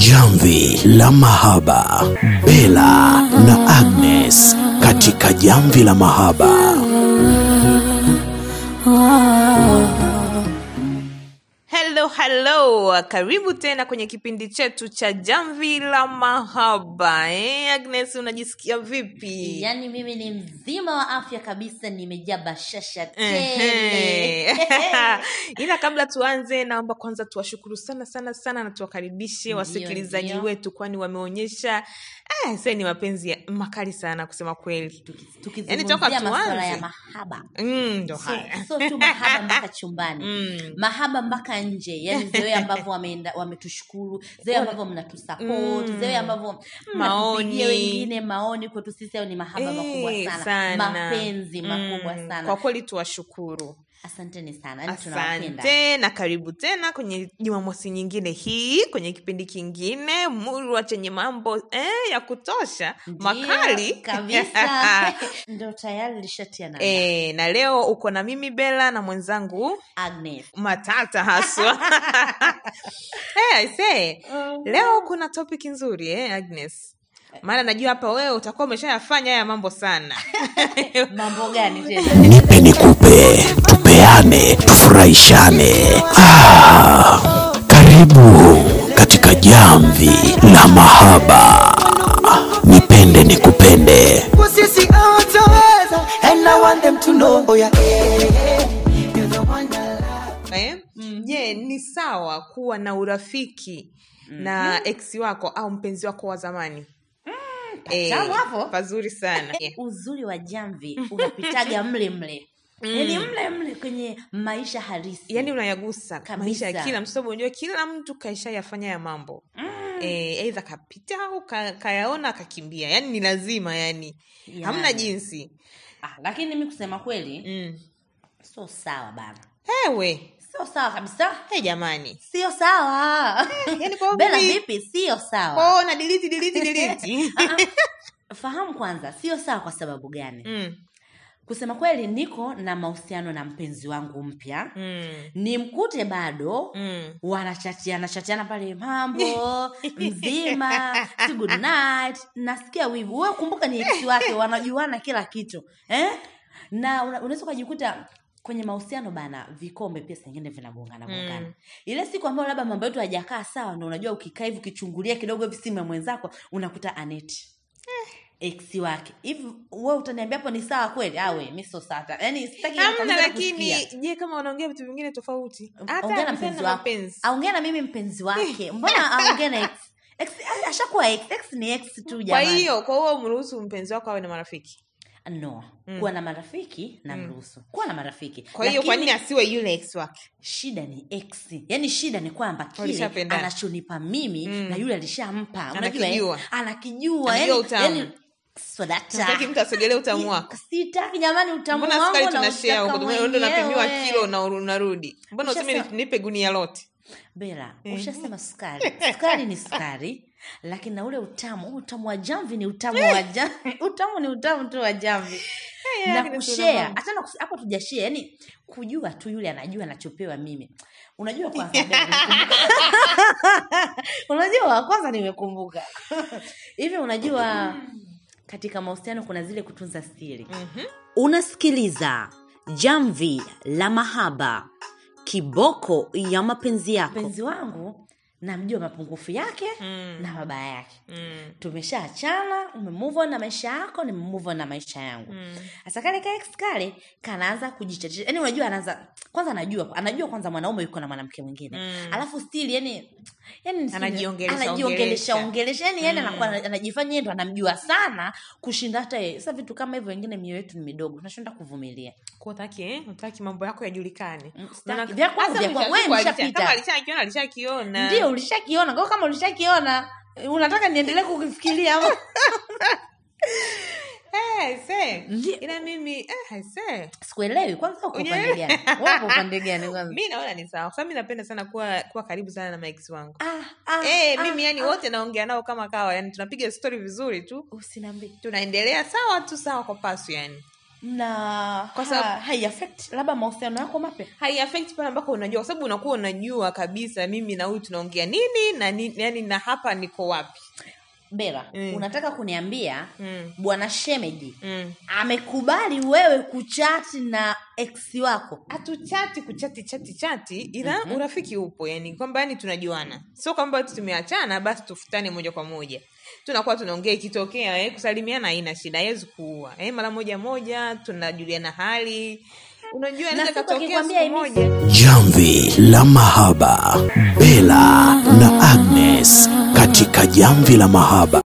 Jamvi la Mahaba, Bella na Agnes katika Jamvi la Mahaba. Hello, karibu tena kwenye kipindi chetu cha Jamvi la Mahaba. Eh, Agnes, unajisikia vipi? yaani mimi ni mzima wa afya kabisa nimejaa bashasha tele ila kabla tuanze naomba kwanza tuwashukuru sana sana sana na tuwakaribishe wasikilizaji wetu kwani wameonyesha eh, sasa ni mapenzi makali sana kusema kweli Yaani toka tuanze. mahaba Mm, ndo so, haya so tu mahaba mpaka chumbani Mm. mahaba mpaka nje yani zewe ambavyo wameenda wametushukuru zewe ambavyo mnatusapot Mm. zewe ambavyo Maoni. mnatupigia wengine maoni kwetu sisi ayo ni mahaba makubwa Eh, sana, sana. mapenzi makubwa Mm, sana kwa kweli tuwashukuru asanteni sana asante na karibu tena kwenye jumamosi nyingine hii kwenye kipindi kingine murwa chenye mambo eh, ya kutosha Ndiyo, makali. kabisa. Ndo tayari lishatia na eh, na leo uko na mimi bela na mwenzangu agnes. Matata haswa. Hey, um, leo kuna topic nzuri eh, agnes maana najua hapa wewe utakuwa umeshayafanya haya mambo sana mambo gani tena Nipe nikupe, tupeane, tufurahishane. Ah, karibu katika Jamvi la Mahaba. Nipende nikupende. Sisi hawataweza and I want them to know oh yeah, yeah, yeah. You're the one I love. eh? je ni sawa kuwa na urafiki na ex wako au mpenzi wako wa zamani hapo. pazuri sana. Yeah. uzuri wa jamvi unapitaga mle mle. Yaani mle mle kwenye maisha halisi. Yani unayagusa Kabisa. maisha ya kila mtu. Sababu unajua kila mtu kaisha yafanya ya mambo. Eh, aidha kapita au ka, kayaona akakimbia. Yani ni lazima yani yeah. hamna jinsi. Ah, lakini mi kusema kweli mm. sio sawa bana. Ewe sio sawa kabisa. Hey, jamani. Sio sawa. Yani bela vipi? Sio sawa. Na diliti diliti diliti ah. fahamu kwanza sio sawa kwa sababu gani? Mm. kusema kweli niko na mahusiano na mpenzi wangu mpya. Mm. nimkute bado. Mm. wanachatiana chatiana pale mambo. Mzima. Si good night. Nasikia wivu. Wewe kumbuka ni wake wanajuana kila kitu. Eh? na unaweza ukajikuta kwenye mahusiano bana vikombe pia sengine vinagongana gongana Mm. ile siku ambayo labda mambo yetu hajakaa sawa ndo unajua ukikaa hivi ukichungulia kidogo hivi simu ya mwenzako unakuta aneti ex wake. Hivi we utaniambia hapo ni sawa kweli? Awe mi so sata. Yani sitakiamna lakini je kama wanaongea vitu vingine tofauti? Ongea na mpenzi wako. aongea na mimi mpenzi wake. Mbona aongea na ex? Ashakuwa ex. Ex ni ex tu kwa hiyo kwa huo mruhusu mpenzi wako awe na marafiki no kuwa na marafiki na mruhusu. Kuwa na marafiki. Kwa hiyo kwa nini asiwe yule ex wake? shida ni ex. Yani shida ni kwamba kile anachonipa mimi na yule alishampa. Unajua Anakijua. eh? yani, utamu. mtu asogelee utamu wako. sitaki jamani utamu mbona sukari wangu tunashea nautaka huko? Ndo napimiwa mwenyewe. kilo na unarudi. Mbona useme nipe gunia lote? Bela ushasema sukari. Sukari ni sukari lakini na ule utamu utamu wa jamvi ni utamu wa jamvi utamu ni utamu tu wa jamvi. Na kushea tunafahamu. hapo tujashea yani kujua tu yule anajua anachopewa mimi. Unajua kwanza unajua kwanza nimekumbuka. Hivi unajua katika mahusiano kuna zile kutunza siri. Mhm. unasikiliza jamvi la mahaba kiboko ya mapenzi yako. Mpenzi wangu namjua mapungufu yake Mm. na mabaya yake Mm. tumeshaachana umemove na maisha yako nimemove na maisha yangu sasa kale ka ex kale kanaanza kujichachisha yani unajua anaanza kwanza anajua anajua kwanza mwanaume yuko na mwanamke mwingine Mm. alafu still yani yani Anajiongelesha, ongelesha. yani yani anakuwa ana- anajifanya yeye ndo anamjua sana kushinda hata yeye sasa vitu kama hivyo wengine mioyo yetu ni midogo tunashinda kuvumilia Kwa utaki eh? utaki mambo yako yajulikane Mm, sitaki. Vya kwangu, vya kwangu, wewe kama alishakiona alishakiona ndio ulishakiona kwao kama ulishakiona unataka niendelee kukifikiria ama Eh, ila mimi eh, sikuelewi kwanza uko upande gani? Wewe upande gani kwanza mi naona ni sawa kwa sababu mi napenda sana kuwa kuwa karibu sana na max wangu. Ah, ah, eh, ah, mimi yani ah. wote naongea nao kama kawa yani tunapiga stori vizuri tu. Tunaendelea sawa tu sawa kwa pasu yani na Kwa sababu- labda mahusiano yako mapya haiaffect pale ambako unajua kwa sababu unakuwa unajua kabisa mimi na huyu tunaongea nini na nini yani na hapa niko wapi bera Mm. unataka kuniambia mm. bwana shemeji Mm. amekubali wewe kuchati na ex wako hatuchati kuchati chati chati ila urafiki upo yani kwamba yani tunajuana sio kwamba tu tumeachana basi tufutane moja kwa moja tunakuwa tunaongea ikitokea eh, kusalimiana haina shida haiwezi kuua. Eh, mara moja moja tunajuliana hali. Unajua Na inaweza siku moja. Jamvi la Mahaba, bela na Agnes katika Jamvi la Mahaba.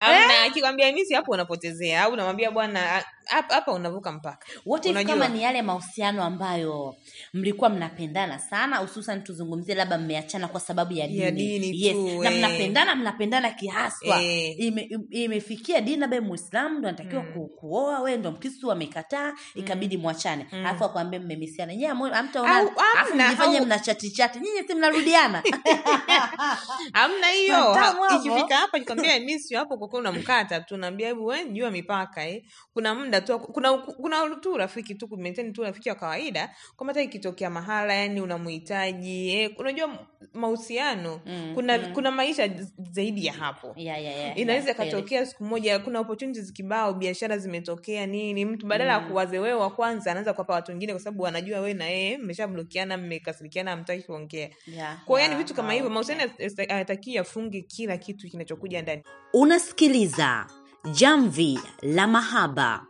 Akikwambia misi hapo unapotezea au unamwambia bwana hapa hapa unavuka mpaka. What if kama ni yale mahusiano ambayo mlikuwa mnapendana sana hususan tuzungumzie labda mmeachana kwa sababu ya dini, Ya dini. yes. tu, na eh. mnapendana mnapendana kihaswa. Eh. Ime- imefikia dini labda muislamu ndo anatakiwa mm. kuoa wee ndo mkristu amekataa ikabidi mwachane. Alafu akwambia mmemisiana. Nyie au- mna chati chati. Nyinyi si mnarudiana. Hamna hiyo. Ikifika hapa ikwambia misi hapo kwakuwa unamkata tu. Naambia hebu we jua mipaka eh. kuna muda tu kuna kuna tu rafiki tu kumaintain tu rafiki wa kawaida kwamba hata ikitokea mahala yani unamhitaji eh. unajua mahusiano Mm, kuna kuna maisha zaidi ya hapo. Yeah, yeah, yeah, inaweza yeah, ikatokea siku moja kuna opportunities kibao biashara zimetokea nini mtu badala ya kuwaze wewe wa kwanza anaanza kuwapa watu wengine kwa sababu wanajua wewe na yeye mmeshablokiana mmekasirikiana hamtaki kuongea. Yeah, kwa hiyo yani yeah, vitu kama hivyo mahusiano hayatakiwi yafunge kila kitu kinachokuja ndani. Unasikiliza jamvi la mahaba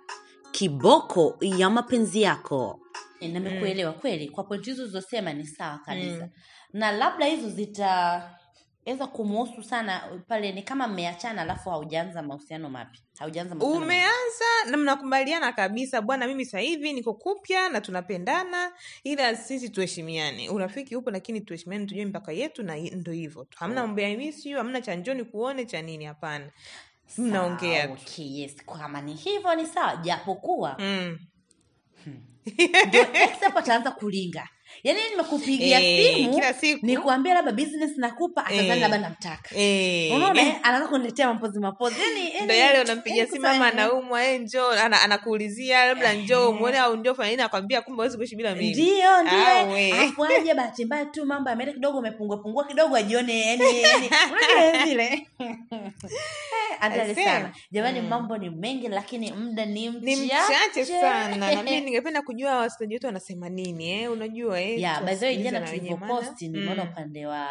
kiboko ya mapenzi yako. Nimekuelewa kweli. Kwa pointi hizo zilizosema ni sawa kabisa. Mm. na labda hizo zitaweza kumuhusu sana pale ni kama mmeachana alafu haujaanza mahusiano mapya. Haujaanza umeanza na mnakubaliana kabisa bwana mimi sasa hivi niko kupya na tunapendana ila sisi tuheshimiane. Urafiki upo lakini tuheshimiane tujue mipaka yetu na ndo hivyo. Hamna mambo ya miss hamna cha njoni kuone cha nini hapana mnaongea okay, yes kama ni hivyo ni sawa japokuwa mm. ndio ex ataanza kulinga yaani nimekupigia Eh, simu kila siku. nikuambia labda business nakupa Eh. labda namtaka. Eh. unaona anaanza kuniletea mapozi mapozi. Yani yani- ndo yale unampigia simu kusema- mama anaumwa eh, njoo. Ana, anakuulizia labda njoo muone au njoo fanya nini akwambia kumbe huwezi kuishi bila mimi. Ndio ndio we. aje bahati mbaya tu mambo yameenda kidogo amepungua pungua kidogo ajione yani yani unajua sana. Jamani mambo ni mengi lakini muda ni mchache. mchache sana. Na mimi ningependa kujua wasikilizaji wetu wanasema nini eh? unajua eh, ya by the way jana na tulivyoposti nimeona Mm. upande wa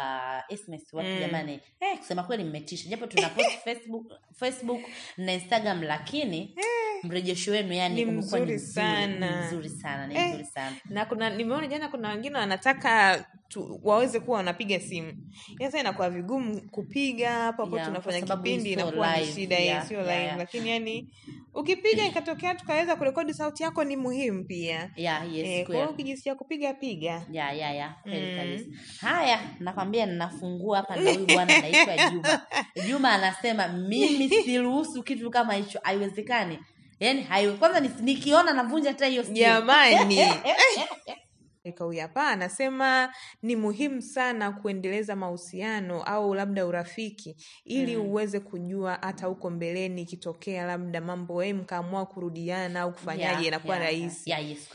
SMS watu Mm. jamani eh, kusema kweli mmetisha japo tuna post facebook facebook na instagram lakini mrejesho wenu yani Ni umekuwa mzuri ni sana. ni mzuri sana ni Eh. mzuri sana na kuna nimeona jana kuna wengine wanataka tu, waweze kuwa wanapiga simu sasa inakuwa vigumu kupiga hapo hapo Yeah, tunafanya kipindi inakuwa ni shida yeah, yeah, sio yeah, live yeah. lakini yani ukipiga ikatokea tukaweza kurekodi sauti yako ni muhimu pia. Yeah, yes, eh, kwa ukijisikia kupiga piga. Yeah, yeah, yeah. kweli Mm. kabisa. Haya nakwambia ninafungua hapa na huyu bwana anaitwa juma. Juma anasema mimi siruhusu kitu kama hicho. Haiwezekani. Yaani haiwe kwanza nikiona navunja hata hiyo jamani huyu hapa anasema ni muhimu sana kuendeleza mahusiano au labda urafiki ili uweze kujua hata huko mbeleni ikitokea labda mambo we mkaamua kurudiana au kufanyaje Yeah, inakuwa yeah, rahisi. yeah, yes.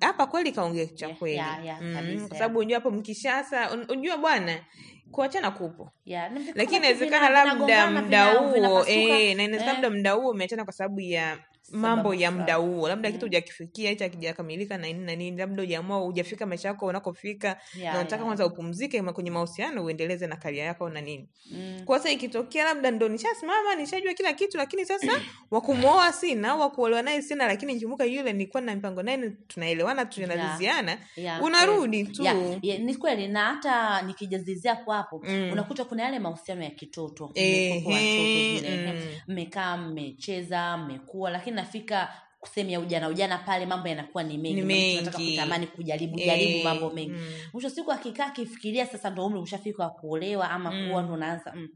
Hapa kweli kaongea cha kweli. yeah, yeah, Mm, kwa sababu unajua hapo mkishasa un- unajua bwana kuachana kupo. Yeah, lakini inawezekana labda mda huo eh, na inawezekana Eh. labda mda huo umeachana kwa sababu ya mambo ya mda huo labda kitu hujakifikia hicho hakijakamilika na nini na nini labda ujaamua hujafika maisha yako unakofika Yeah, na unataka yeah. upumzike kwenye mahusiano uendeleze na karia yako na nini Mm. kwa sasa ikitokea labda ndo nishasimama nishajua kila kitu lakini sasa wakumwoa sina wakuolewa naye sina lakini nikikumbuka yule nilikuwa na mipango naye tunaelewana tunaliziana Yeah, unarudi tu Yeah, yeah, ni kweli na hata nikijazizia hapo Mm. unakuta kuna yale mahusiano ya kitoto mm. mmekaa mmecheza mmekua lakini nafika sehemu ya ujana ujana pale mambo yanakuwa ni mengi mengi. kutamani kujaribu Eh, jaribu mambo mengi mm. mwisho siku akikaa akifikiria sasa ndo umri ushafika wa kuolewa ama Mm. kuwa ndo unaanza mm,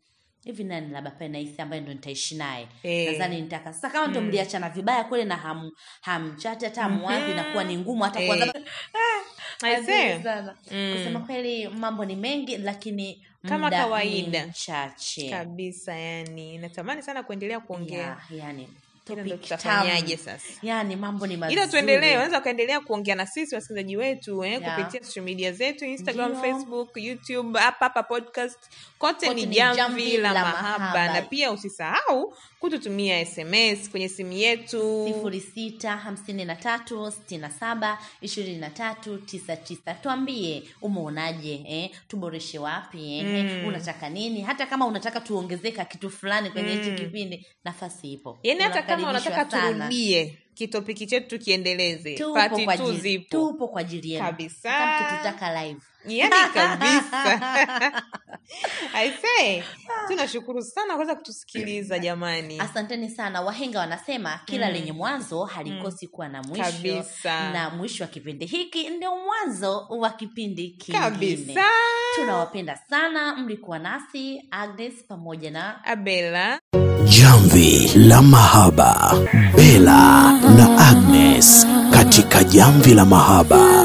hivi nani labda pale nahisi ambaye ndo nitaishi naye Eh. nadhani nitaka sasa kama ndo Mm. mliachana vibaya kweli na ham hamchati hata hamwapi mm-hmm. inakuwa ni ngumu hata hey. kwanza sana. Mm. kusema kweli mambo ni mengi lakini Kama kawaida. chache kabisa yani natamani sana kuendelea kuongea yeah, yani tutafanyaje sasa? Yani mambo ni mazuri ila tuendelee unaweza ukaendelea kuongea na sisi wasikilizaji wetu eh, Yeah. kupitia social media zetu instagram Dio. facebook youtube hapa hapa podcast. Kote Kote ni jamvi la mahaba. Na pia usisahau kututumia sms kwenye simu yetu. sifuri sita hamsini na tatu sitini na saba ishirini na tatu tisa tisa. Tuambie umeonaje eh? tuboreshe wapi eh? unataka nini? Hata kama unataka tuongezeka kitu fulani kwenye hichi kipindi nafasi ipo. Yani hata kama unataka turudie kitopiki chetu tukiendeleze tupo pati kwa tu ajili- zipo. tupo kwa ajili yenu. Kabisa. Hata live. Yani kabisa. Aisee tunashukuru sana kuweza kutusikiliza jamani. Asanteni sana. Wahenga wanasema kila lenye mwanzo halikosi kuwa na mwisho. Kabisa. na mwisho wa kipindi hiki ndio mwanzo wa kipindi kingine. Kabisa tunawapenda sana mlikuwa nasi agnes pamoja na abela Jamvi la Mahaba, bela na Agnes katika Jamvi la Mahaba.